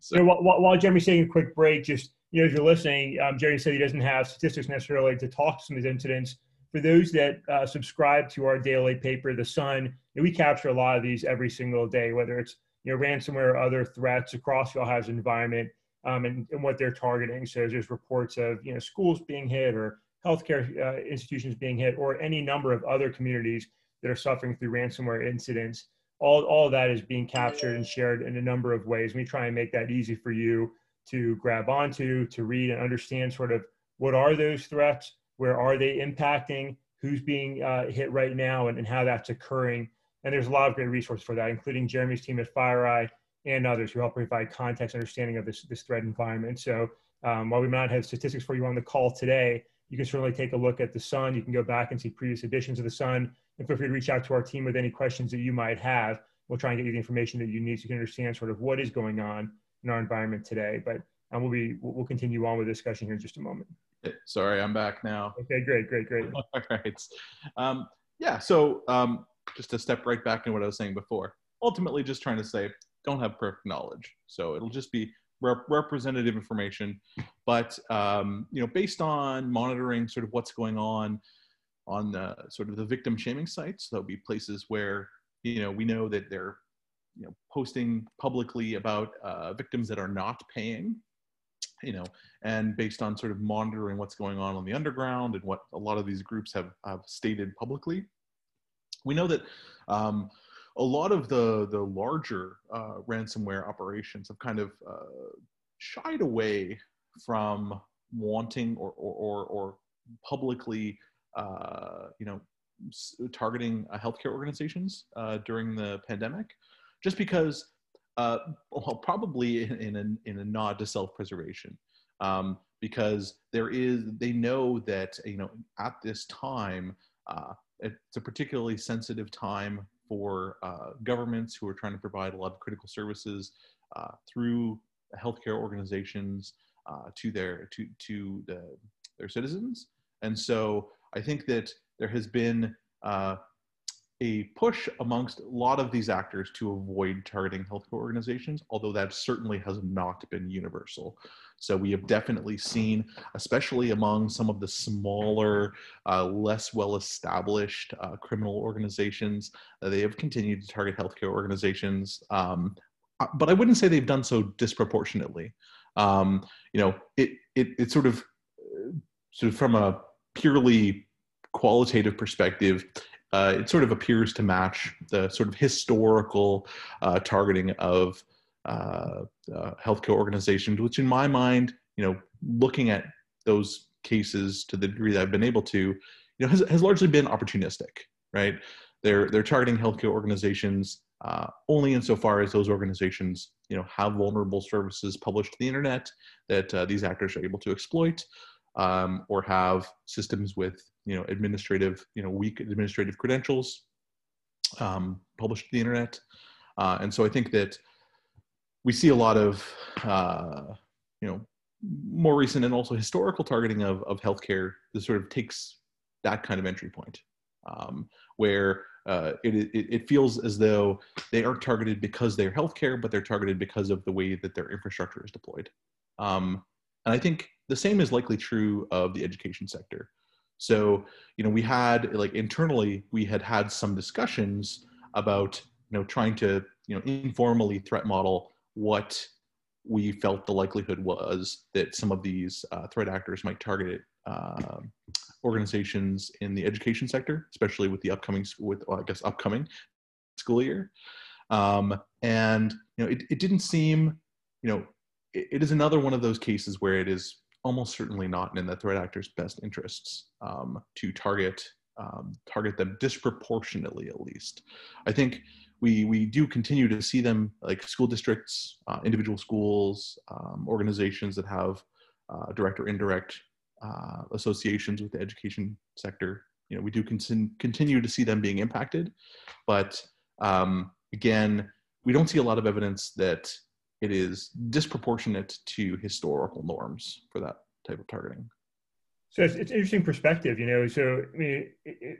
So. You know, while, while Jeremy's taking a quick break, just you know, if you're listening, um, Jeremy said he doesn't have statistics necessarily to talk to some of these incidents for those that uh, subscribe to our daily paper, The Sun, you know, we capture a lot of these every single day, whether it's you know ransomware or other threats across the All environment um, and, and, what they're targeting. So there's reports of you know schools being hit or healthcare uh, institutions being hit or any number of other communities that are suffering through ransomware incidents. All, all that is being captured and shared in a number of ways. We try and make that easy for you to grab onto, to read and understand sort of what are those threats, where are they impacting, who's being uh, hit right now, and, and how that's occurring. And there's a lot of great resources for that, including Jeremy's team at FireEye and others who help provide context understanding of this, this threat environment. So um, while we might not have statistics for you on the call today, you can certainly take a look at the Sun. You can go back and see previous editions of the Sun. And feel free to reach out to our team with any questions that you might have. We'll try and get you the information that you need so you can understand sort of what is going on in our environment today. But um, we'll be we'll continue on with the discussion here in just a moment. Sorry, I'm back now. Okay, great, great, great. All right. Um, yeah, so um, just to step right back in what I was saying before, ultimately just trying to say don't have perfect knowledge. So it'll just be rep- representative information, but um, you know, based on monitoring sort of what's going on on the sort of the victim shaming sites, there'll be places where you know we know that they're you know posting publicly about uh, victims that are not paying you know, and based on sort of monitoring what's going on on the underground and what a lot of these groups have, have stated publicly, we know that um, a lot of the the larger uh, ransomware operations have kind of uh, shied away from wanting or or or, or publicly, uh, you know, targeting uh, healthcare organizations uh, during the pandemic, just because uh, well, probably in, in, a, in a nod to self-preservation, um, because there is they know that you know at this time uh, it's a particularly sensitive time for uh, governments who are trying to provide a lot of critical services uh, through healthcare organizations uh, to their to to the, their citizens, and so I think that there has been uh, a push amongst a lot of these actors to avoid targeting healthcare organizations, although that certainly has not been universal. So we have definitely seen, especially among some of the smaller, uh, less well-established uh, criminal organizations, uh, they have continued to target healthcare organizations. Um, uh, but I wouldn't say they've done so disproportionately. Um, you know, it, it, it sort of so from a purely qualitative perspective, uh, it sort of appears to match the sort of historical uh, targeting of uh, uh, healthcare organizations, which in my mind, you know, looking at those cases to the degree that I've been able to, you know, has, has largely been opportunistic, right? They're, they're targeting healthcare organizations uh, only insofar as those organizations, you know, have vulnerable services published to the internet that uh, these actors are able to exploit, um, or have systems with you know administrative you know weak administrative credentials um, published to the internet uh, and so i think that we see a lot of uh, you know more recent and also historical targeting of, of healthcare that sort of takes that kind of entry point um, where uh, it, it, it, feels as though they aren't targeted because they're healthcare, but they're targeted because of the way that their infrastructure is deployed. Um, and I think the same is likely true of the education sector. So, you know, we had like internally, we had had some discussions about, you know, trying to, you know, informally threat model what we felt the likelihood was that some of these uh, threat actors might target uh, organizations in the education sector, especially with the upcoming, with well, I guess upcoming school year. Um, and you know, it, it didn't seem, you know, it, it is another one of those cases where it is almost certainly not in the threat actor's best interests um, to target um, target them disproportionately at least. I think we we do continue to see them like school districts, uh, individual schools, um, organizations that have uh, direct or indirect uh, associations with the education sector. You know, we do con- continue to see them being impacted, but um, again, we don't see a lot of evidence that it is disproportionate to historical norms for that type of targeting. So it's, it's interesting perspective, you know. So I mean, it, it,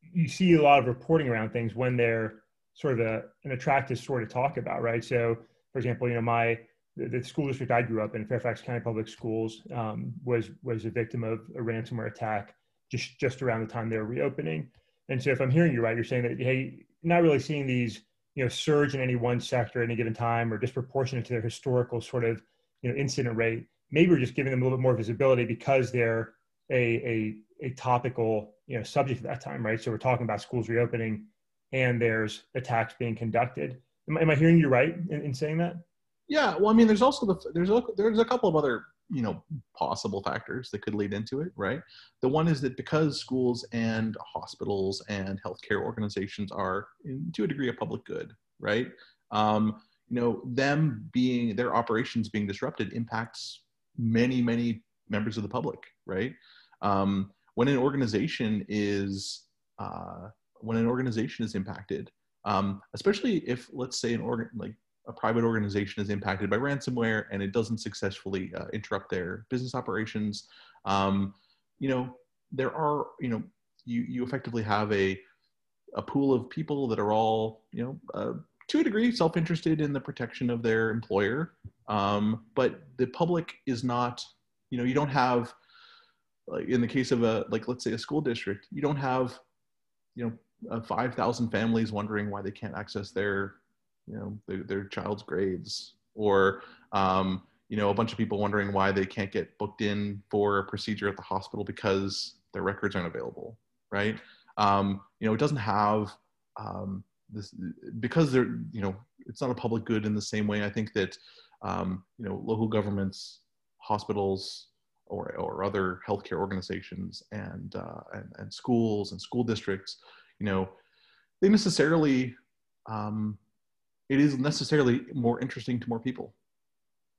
you see a lot of reporting around things when they're sort of a, an attractive story to talk about, right? So, for example, you know, my the, the school district I grew up in, Fairfax County Public Schools, um, was was a victim of a ransomware attack just just around the time they were reopening. And so, if I'm hearing you right, you're saying that hey, not really seeing these you know surge in any one sector at any given time or disproportionate to their historical sort of you know incident rate maybe we're just giving them a little bit more visibility because they're a, a, a topical you know subject at that time right so we're talking about schools reopening and there's attacks being conducted. Am, am i hearing you right in, in saying that? Yeah well i mean there's also the there's a there's a couple of other you know possible factors that could lead into it right? The one is that because schools and hospitals and healthcare organizations are in, to a degree a public good right? Um, you know them being their operations being disrupted impacts many many members of the public right? Um, when an organization is uh, when an organization is impacted um, especially if let's say an organ like a private organization is impacted by ransomware and it doesn't successfully uh, interrupt their business operations, um, you know, there are, you know, you, you effectively have a, a pool of people that are all, you know, uh, to a degree self-interested in the protection of their employer. Um, but the public is not, you know, you don't have, like in the case of a, like, let's say a school district, you don't have, you know, uh, 5,000 families wondering why they can't access their you know their, their child's grades. Or um, you know a bunch of people wondering why they can't get booked in for a procedure at the hospital because their records aren't available right? Um, you know it doesn't have um, this because they're you know it's not a public good in the same way i think that um, you know local governments hospitals or, or other healthcare organizations and, uh, and, and schools and school districts you know they necessarily um, it is necessarily more interesting to more people,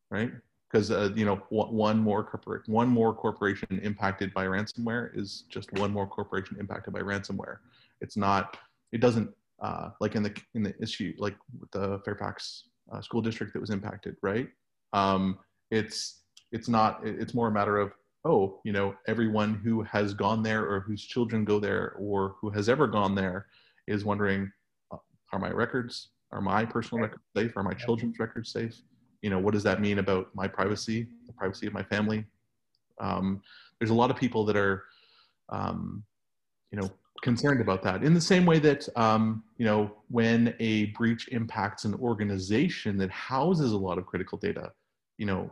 right? Because uh, you know, one more corporate, one more corporation impacted by ransomware is just one more corporation impacted by ransomware. It's not. It doesn't uh, like in the in the issue like with the Fairfax uh, school district that was impacted, right? Um, it's it's not. It's more a matter of oh, you know, everyone who has gone there or whose children go there or who has ever gone there is wondering, uh, are my records are my personal records safe? Are my children's records safe? You know, what does that mean about my privacy, the privacy of my family? Um, there's a lot of people that are, um, you know, concerned about that. In the same way that, um, you know, when a breach impacts an organization that houses a lot of critical data, you know,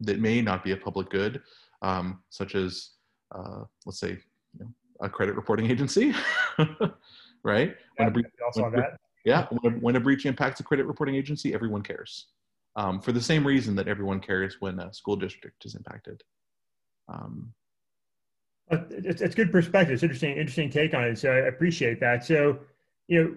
that may not be a public good, um, such as uh, let's say you know, a credit reporting agency, right? Yeah, when a, when, that. Yeah, when a, when a, breach impacts a credit reporting agency, everyone cares. Um, for the same reason that everyone cares when a school district is impacted. Um, it's, it's good perspective. It's interesting, interesting take on it. So I appreciate that. So, you know,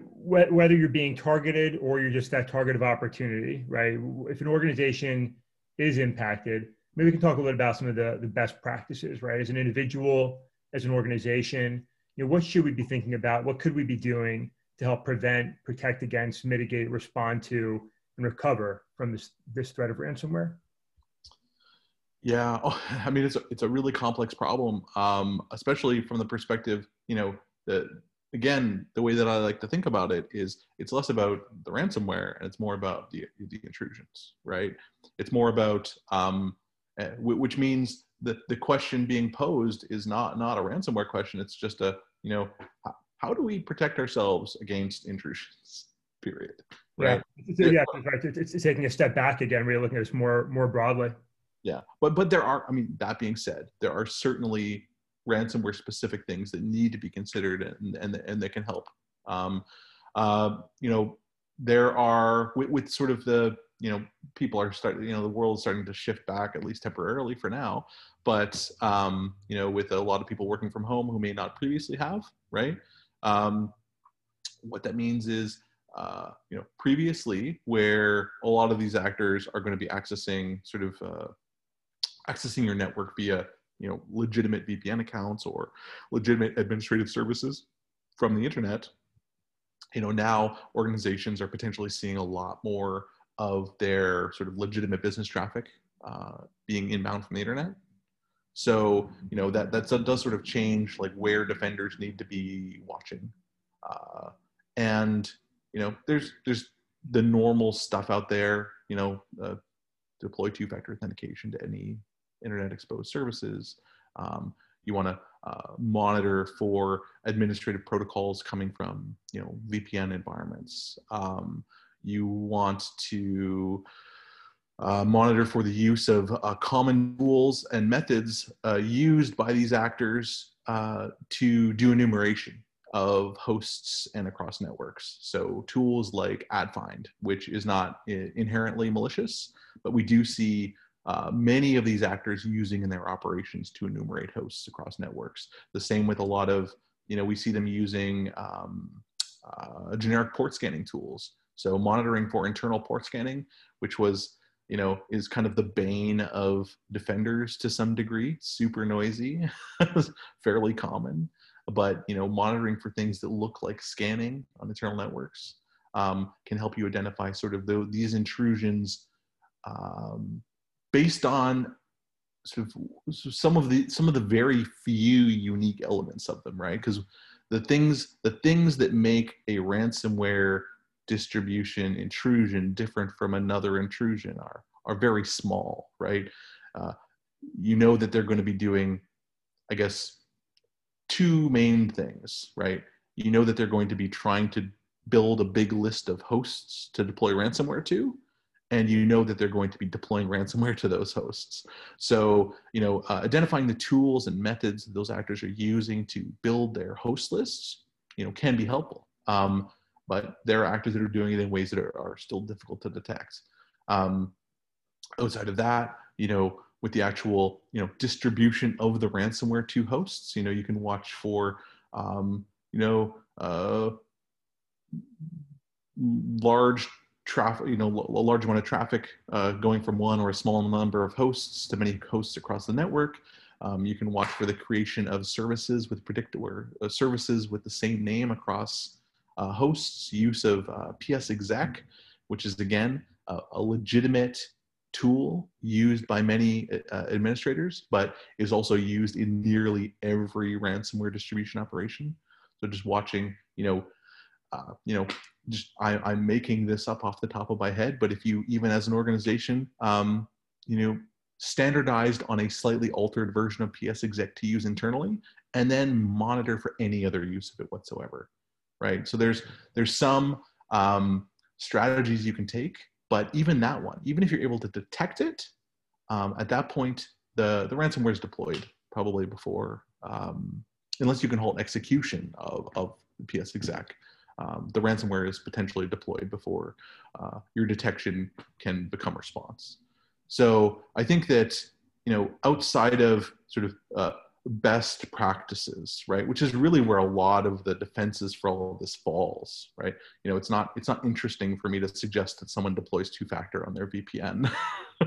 wh- whether you're being targeted or you're just that target of opportunity, right? If an organization is impacted, maybe we can talk a little bit about some of the, the best practices, right? As an individual, as an organization, you know, what should we be thinking about? What could we be doing to help prevent, protect against, mitigate, respond to, and recover from this, this threat of ransomware? Yeah, oh, I mean it's a, it's a really complex problem, um, especially from the perspective, you know, that again the way that I like to think about it is it's less about the ransomware and it's more about the the intrusions, right? It's more about um, eh, which means that the question being posed is not not a ransomware question. It's just a you know how, how do we protect ourselves against intrusions? Period. Right. Yeah, yeah, right. It's, it's taking a step back again. We're looking at this more more broadly yeah but but there are i mean that being said there are certainly ransomware specific things that need to be considered and and, and that can help. Um, uh, you know there are with, with, sort of the you know people are starting you know the world's starting to shift back at least temporarily for now but um, you know with a lot of people working from home who may not previously have right? Um, what that means is uh, you know previously where a lot of these actors are going to be accessing sort of uh, accessing your network via you know legitimate VPN accounts or legitimate administrative services from the internet. You know now organizations are potentially seeing a lot more of their sort of legitimate business traffic uh, being inbound from the internet. So you know that that does sort of change like where defenders need to be watching, uh, and you know there's there's the normal stuff out there. You know, uh, deploy two-factor authentication to any internet exposed services. Um, you want to uh, monitor for administrative protocols coming from you know VPN environments. Um, you want to uh, monitor for the use of uh, common tools and methods uh, used by these actors uh, to do enumeration of hosts and across networks. So tools like AdFind, which is not inherently malicious, but we do see uh, many of these actors using in their operations to enumerate hosts across networks. The same with a lot of, you know, we see them using um, uh, generic port scanning tools. So monitoring for internal port scanning, which was, you know, is kind of the bane of defenders to some degree, super noisy, fairly common. But, you know, monitoring for things that look like scanning on internal networks um, can help you identify sort of the, these intrusions um, based on sort of some of the some of the very few unique elements of them right? Because the things the things that make a ransomware distribution intrusion different from another intrusion are are very small right? Uh, you know that they're going to be doing i guess two main things right? You know that they're going to be trying to build a big list of hosts to deploy ransomware to and you know that they're going to be deploying ransomware to those hosts. So, you know, uh, identifying the tools and methods those actors are using to build their host lists, you know, can be helpful. Um, but there are actors that are doing it in ways that are, are still difficult to detect. Um, outside of that, you know, with the actual, you know, distribution of the ransomware to hosts, you know, you can watch for, um, you know, uh, large traffic, you know, a large amount of traffic uh, going from one or a small number of hosts to many hosts across the network. Um, you can watch for the creation of services with predictor uh, services with the same name across uh, hosts. Use of uh, PsExec, which is again a, legitimate tool used by many uh, administrators, but is also used in nearly every ransomware distribution operation. So just watching, you know, uh, you know, just I, am making this up off the top of my head, but if you even as an organization, um, you know, standardized on a slightly altered version of PsExec to use internally, and then monitor for any other use of it whatsoever, right? So there's there's some um, strategies you can take, but even that one, even if you're able to detect it, um, at that point, the, the ransomware is deployed probably before, um, unless you can hold execution of, of PsExec. Um, the ransomware is potentially deployed before uh, your detection can become a response. So I think that you know outside of sort of uh, best practices right which is really where a lot of the defenses for all of this falls right? You know it's not it's not interesting for me to suggest that someone deploys two factor on their vpn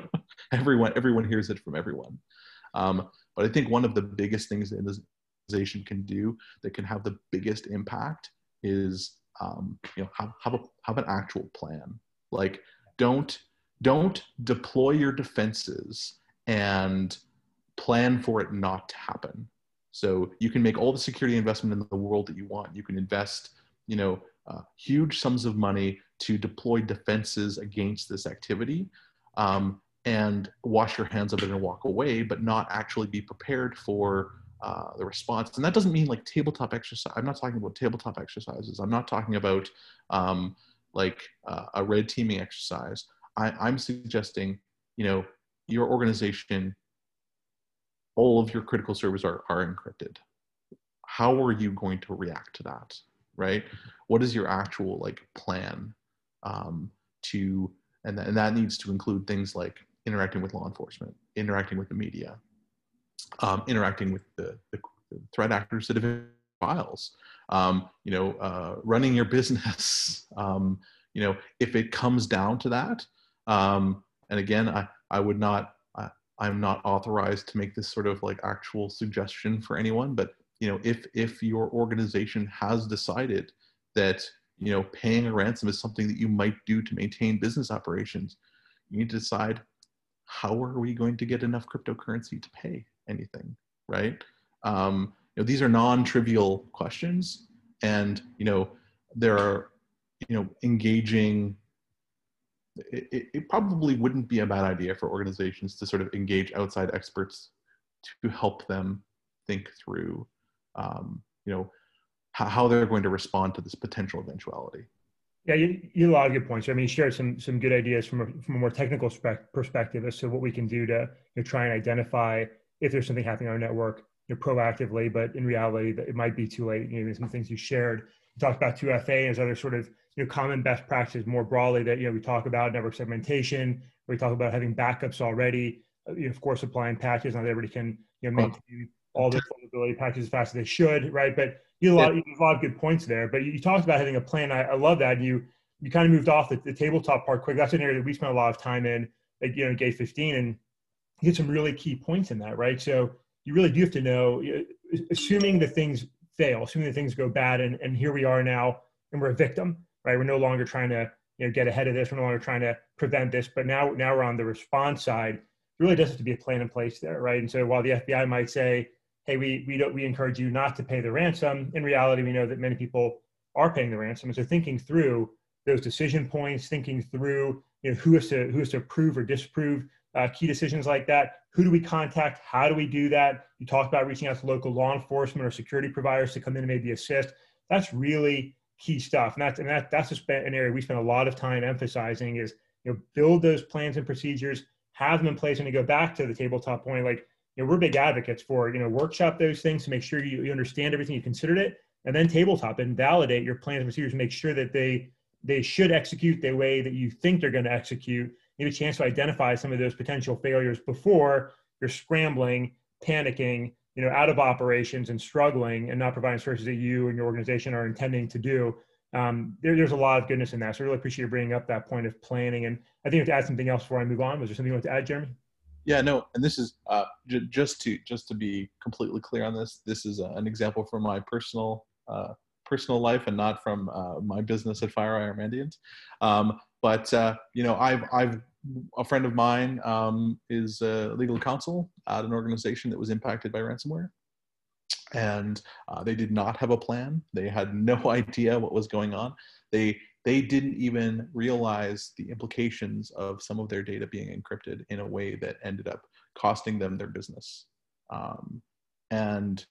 everyone everyone hears it from everyone. Um, but i think one of the biggest things that an organization can do that can have the biggest impact is um, you know have, have, a, have an actual plan like don't don't deploy your defenses and plan for it not to happen. So you can make all the security investment in the world that you want. You can invest, you know, uh, huge sums of money to deploy defenses against this activity, um, and wash your hands of it and walk away, but not actually be prepared for uh, the response. And that doesn't mean like tabletop exercise. I'm not talking about tabletop exercises. I'm not talking about um, like uh, a red teaming exercise. I, I'm suggesting, you know, your organization all of your critical servers are, are encrypted how are you going to react to that right what is your actual like plan um, to and, th- and that needs to include things like interacting with law enforcement interacting with the media um, interacting with the, the, threat actors that have files. Um, you know uh, running your business um, you know if it comes down to that um, and again i, I would not I'm not authorized to make this sort of like actual suggestion for anyone, but you know, if if your organization has decided that you know paying a ransom is something that you might do to maintain business operations, you need to decide how are we going to get enough cryptocurrency to pay anything, right? Um, you know, these are non-trivial questions, and you know, there are you know engaging it, it probably wouldn't be a bad idea for organizations to sort of engage outside experts to help them think through, um, you know, how, they're going to respond to this potential eventuality. Yeah, you, you a lot of good points. I mean, you shared some some good ideas from a, from a more technical perspective as to what we can do to you know, try and identify if there's something happening on our network you know, proactively. But in reality, it might be too late. You know, some things you shared. You talked about 2FA as other sort of you know, common best practices more broadly that, you know, we talk about network segmentation, we talk about having backups already, uh, you know, of course, applying patches, not everybody can, you know, maintain all the vulnerability patches as fast as they should, right? But you have a lot, you have a lot of good points there. But you, you talked about having a plan. I, I love that. You you kind of moved off the, the, tabletop part quick. That's an area that we spent a lot of time in, like, you know, Gate 15, and you get some really key points in that, right? So you really do have to know, assuming that things fail, assuming that things go bad, and, and here we are now, and we're a victim right? We're no longer trying to you know get ahead of this. We're no longer trying to prevent this. But now now we're on the response side. There really does have to be a plan in place there, right? And so while the FBI might say, "Hey, we we don't we encourage you not to pay the ransom," in reality, we know that many people are paying the ransom. And so thinking through those decision points, thinking through you know who has to who has to approve or disapprove uh, key decisions like that. Who do we contact? How do we do that? You talked about reaching out to local law enforcement or security providers to come in and maybe assist. That's really key stuff. And that's and that that's just an area we spend a lot of time emphasizing is you know build those plans and procedures, have them in place, and to go back to the tabletop point, like you know we're big advocates for you know workshop those things to make sure you, you understand everything, you considered it, and then tabletop and validate your plans and procedures, make sure that they they should execute the way that you think they're going to execute. Have a chance to identify some of those potential failures before you're scrambling, panicking, you know, out of operations and struggling and not providing services that you and your organization are intending to do, um, there, there's a lot of goodness in that. So I really appreciate you bringing up that point of planning. And I think you have to add something else before I move on. Was there something you want to add, Jeremy? Yeah, no, and this is uh, j- just to just to be completely clear on this. This is uh, an example from my personal uh, personal life and not from uh, my business at FireEye Mandiant. Um, but uh, you know, I've I've a friend of mine um, is a legal counsel at an organization that was impacted by ransomware. And uh, they did not have a plan. They had no idea what was going on. They they didn't even realize the implications of some of their data being encrypted in a way that ended up costing them their business. Um, and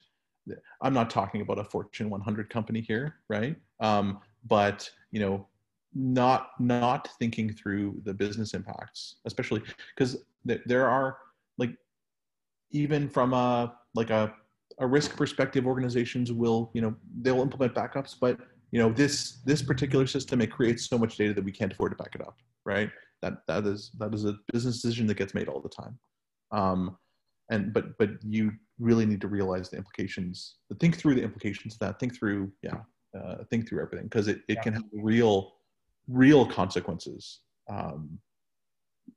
I'm not talking about a Fortune 100 company here, right? Um, but you know, not not thinking through the business impacts especially because th- there are like even from a like a a risk perspective, organizations will you know they'll implement backups, but you know this this particular system it creates so much data that we can't afford to back it up, right? That that is that is a business decision that gets made all the time. Um, and but but you really need to realize the implications think through the implications of that think through yeah uh, think through everything because it, it yeah. can have real real consequences um,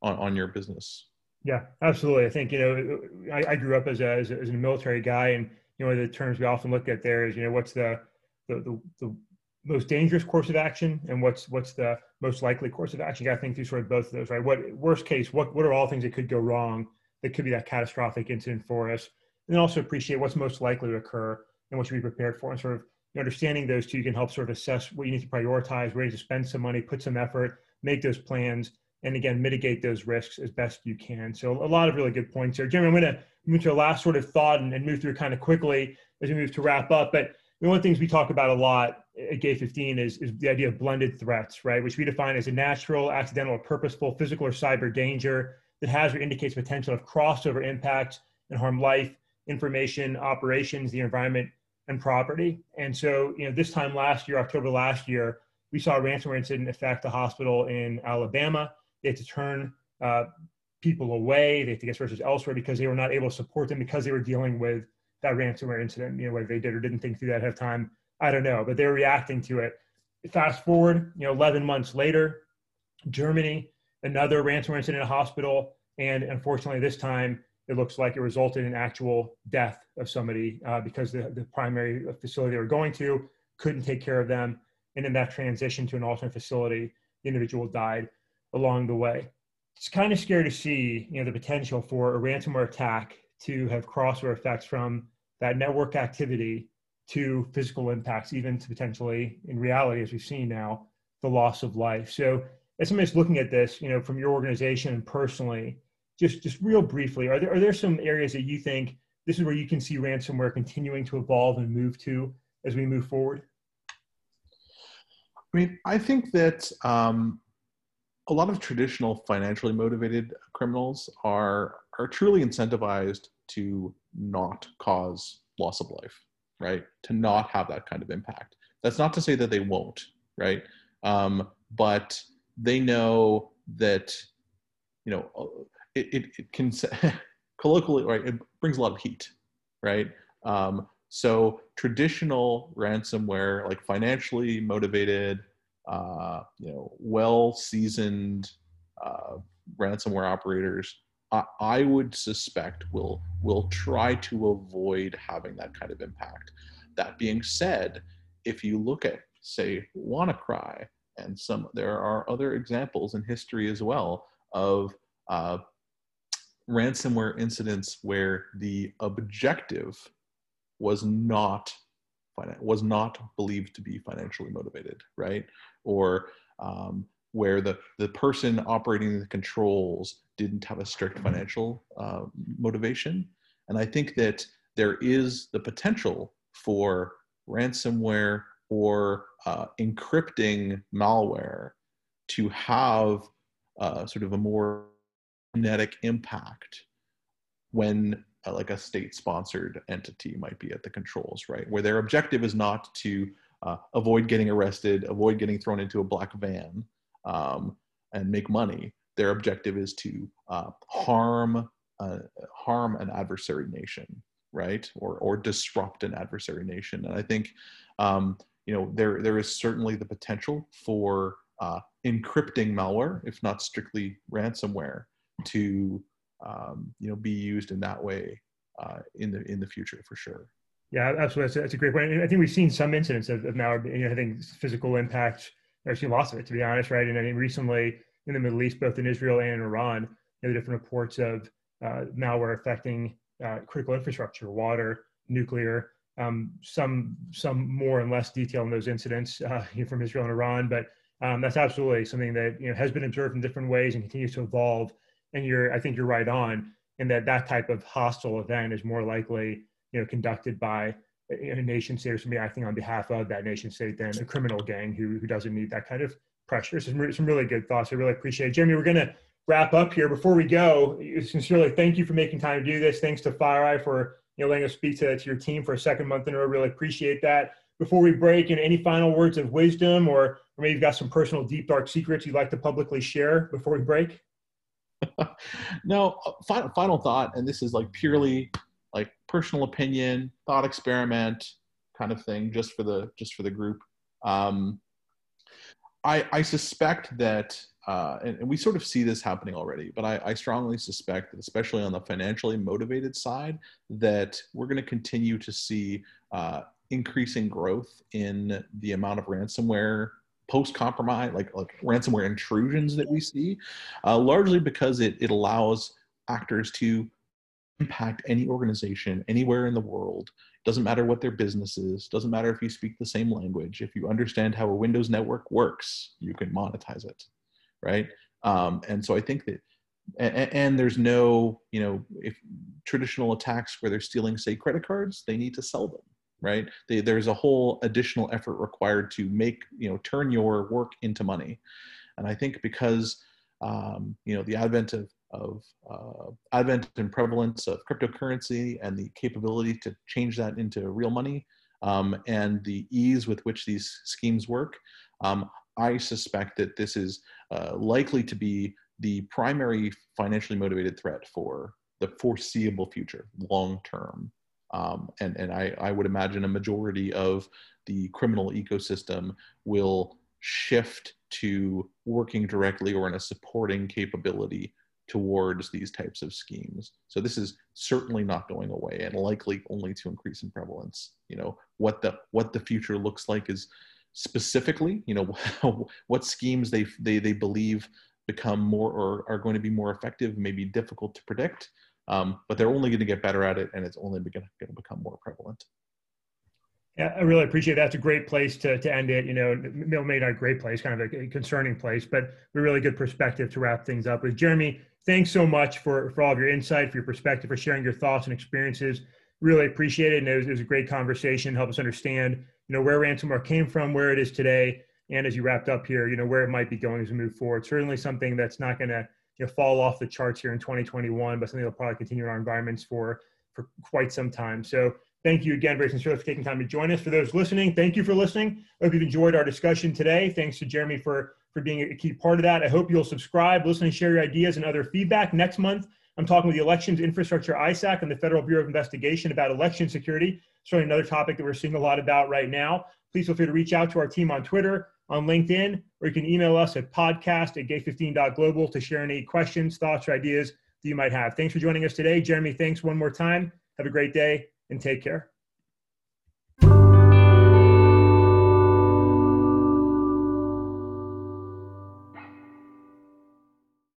on, on your business. Yeah absolutely. I think you know i, I grew up as a, as a, as a military guy and you know the terms we often look at there is you know what's the the, the, the most dangerous course of action and what's what's the most likely course of action. You got to think through sort of both of those right? What worst case what what are all things that could go wrong that could be that catastrophic incident for us? And then also appreciate what's most likely to occur and what should be prepared for and sort of understanding those two you can help sort of assess what you need to prioritize where you need to spend some money put some effort make those plans and again mitigate those risks as best you can so a lot of really good points here jim i'm going to move to a last sort of thought and, and move through kind of quickly as we move to wrap up but one of the things we talk about a lot at Gate 15 is, is the idea of blended threats, right? Which we define as a natural, accidental, or purposeful physical or cyber danger that has or indicates potential of crossover impact and harm life, information, operations, the environment, and property. And so, you know, this time last year, October last year, we saw a ransomware incident affect a hospital in Alabama. They had to turn uh, people away. They had to get sources elsewhere because they were not able to support them because they were dealing with that ransomware incident. You know, whether they did or didn't think through that ahead of time, I don't know. But they were reacting to it. Fast forward, you know, 11 months later, Germany, another ransomware incident in a hospital, and unfortunately, this time it looks like it resulted in actual death of somebody uh, because the, the primary facility they were going to couldn't take care of them. And in that transition to an alternate facility, the individual died along the way. It's kind of scary to see, you know, the potential for a ransomware attack to have crossover effects from that network activity to physical impacts, even to potentially, in reality, as we've seen now, the loss of life. So, as somebody's looking at this, you know, from your organization and personally, just just real briefly, are there are there some areas that you think this is where you can see ransomware continuing to evolve and move to as we move forward? I mean, I think that um, a lot of traditional financially motivated criminals are are truly incentivized to not cause loss of life, right? To not have that kind of impact. That's not to say that they won't, right? Um, but they know that you know it, it, it can colloquially right it brings a lot of heat right? Um, so traditional ransomware like financially motivated uh, you know well seasoned uh, ransomware operators I, would suspect will will try to avoid having that kind of impact. That being said if you look at say WannaCry and some there are other examples in history as well of uh, ransomware incidents where the objective was not was not believed to be financially motivated, right? Or um, where the, the person operating the controls didn't have a strict financial uh, motivation. And I think that there is the potential for ransomware or uh, encrypting malware to have uh, sort of a more kinetic impact when uh, like a state sponsored entity might be at the controls right? Where their objective is not to uh, avoid getting arrested avoid getting thrown into a black van um, and make money. Their objective is to uh, harm uh, harm an adversary nation right? Or or disrupt an adversary nation. And i think um, you know there there is certainly the potential for uh, encrypting malware if not strictly ransomware to um, you know be used in that way uh, in the in the future for sure. Yeah, absolutely. That's a, that's a great point. I think we've seen some incidents of, of malware. You know, I think physical impact. I've seen lots of it, to be honest, right? And I mean, recently in the Middle East, both in Israel and in Iran, you know, the different reports of uh, malware affecting uh, critical infrastructure, water, nuclear. Um, some some more and less detail in those incidents uh, from Israel and Iran, but um, that's absolutely something that you know has been observed in different ways and continues to evolve and you're i think you're right on in that that type of hostile event is more likely you know conducted by a nation state or somebody acting on behalf of that nation state than a criminal gang who, who doesn't need that kind of pressure. So some, some really good thoughts. I really appreciate it. Jeremy, we're going to wrap up here. Before we go, sincerely thank you for making time to do this. Thanks to FireEye for you know letting us speak to, to your team for a second month in a row. Really appreciate that. Before we break, know, any final words of wisdom, or, or maybe you've got some personal deep dark secrets you'd like to publicly share before we break? no, uh, final final thought, and this is like purely like personal opinion, thought experiment kind of thing, just for the just for the group. Um, I, I suspect that, uh, and, and, we sort of see this happening already, but I, I strongly suspect that, especially on the financially motivated side, that we're going to continue to see uh, increasing growth in the amount of ransomware post compromise, like, like ransomware intrusions that we see, uh, largely because it, it allows actors to impact any organization anywhere in the world. Doesn't matter what their business is doesn't matter if you speak the same language. If you understand how a windows network works you can monetize it right? Um, and so i think that and, and, there's no you know if traditional attacks where they're stealing say credit cards they need to sell them right they, there's a whole additional effort required to make you know turn your work into money and i think because um, you know the advent of of uh, advent and prevalence of cryptocurrency and the capability to change that into real money um, and the ease with which these schemes work, um, I suspect that this is uh, likely to be the primary financially motivated threat for the foreseeable future, long term. Um, and and I, I would imagine a majority of the criminal ecosystem will shift to working directly or in a supporting capability towards these types of schemes. So this is certainly not going away and likely only to increase in prevalence. You know, what the what the future looks like is specifically, you know, what schemes they they they believe become more or are going to be more effective may be difficult to predict. Um, but they're only going to get better at it and it's only going to become more prevalent. Yeah, I really appreciate that. It's a great place to, to end it. You know, Mill made a great place, kind of a concerning place, but a really good perspective to wrap things up with. Jeremy, thanks so much for, for all of your insight, for your perspective, for sharing your thoughts and experiences. Really appreciate it. And it was, it was a great conversation, help us understand, you know, where ransomware came from, where it is today, and as you wrapped up here, you know, where it might be going as we move forward. Certainly something that's not going to you know, fall off the charts here in 2021, but something that'll probably continue in our environments for, for quite some time. So Thank you again very sincerely for taking time to join us. For those listening, thank you for listening. I hope you've enjoyed our discussion today. Thanks to Jeremy for, for being a key part of that. I hope you'll subscribe, listen, and share your ideas and other feedback. Next month, I'm talking with the Elections Infrastructure ISAC and the Federal Bureau of Investigation about election security. Certainly another topic that we're seeing a lot about right now. Please feel free to reach out to our team on Twitter, on LinkedIn, or you can email us at podcast at gate15.global to share any questions, thoughts, or ideas that you might have. Thanks for joining us today. Jeremy, thanks one more time. Have a great day and take care.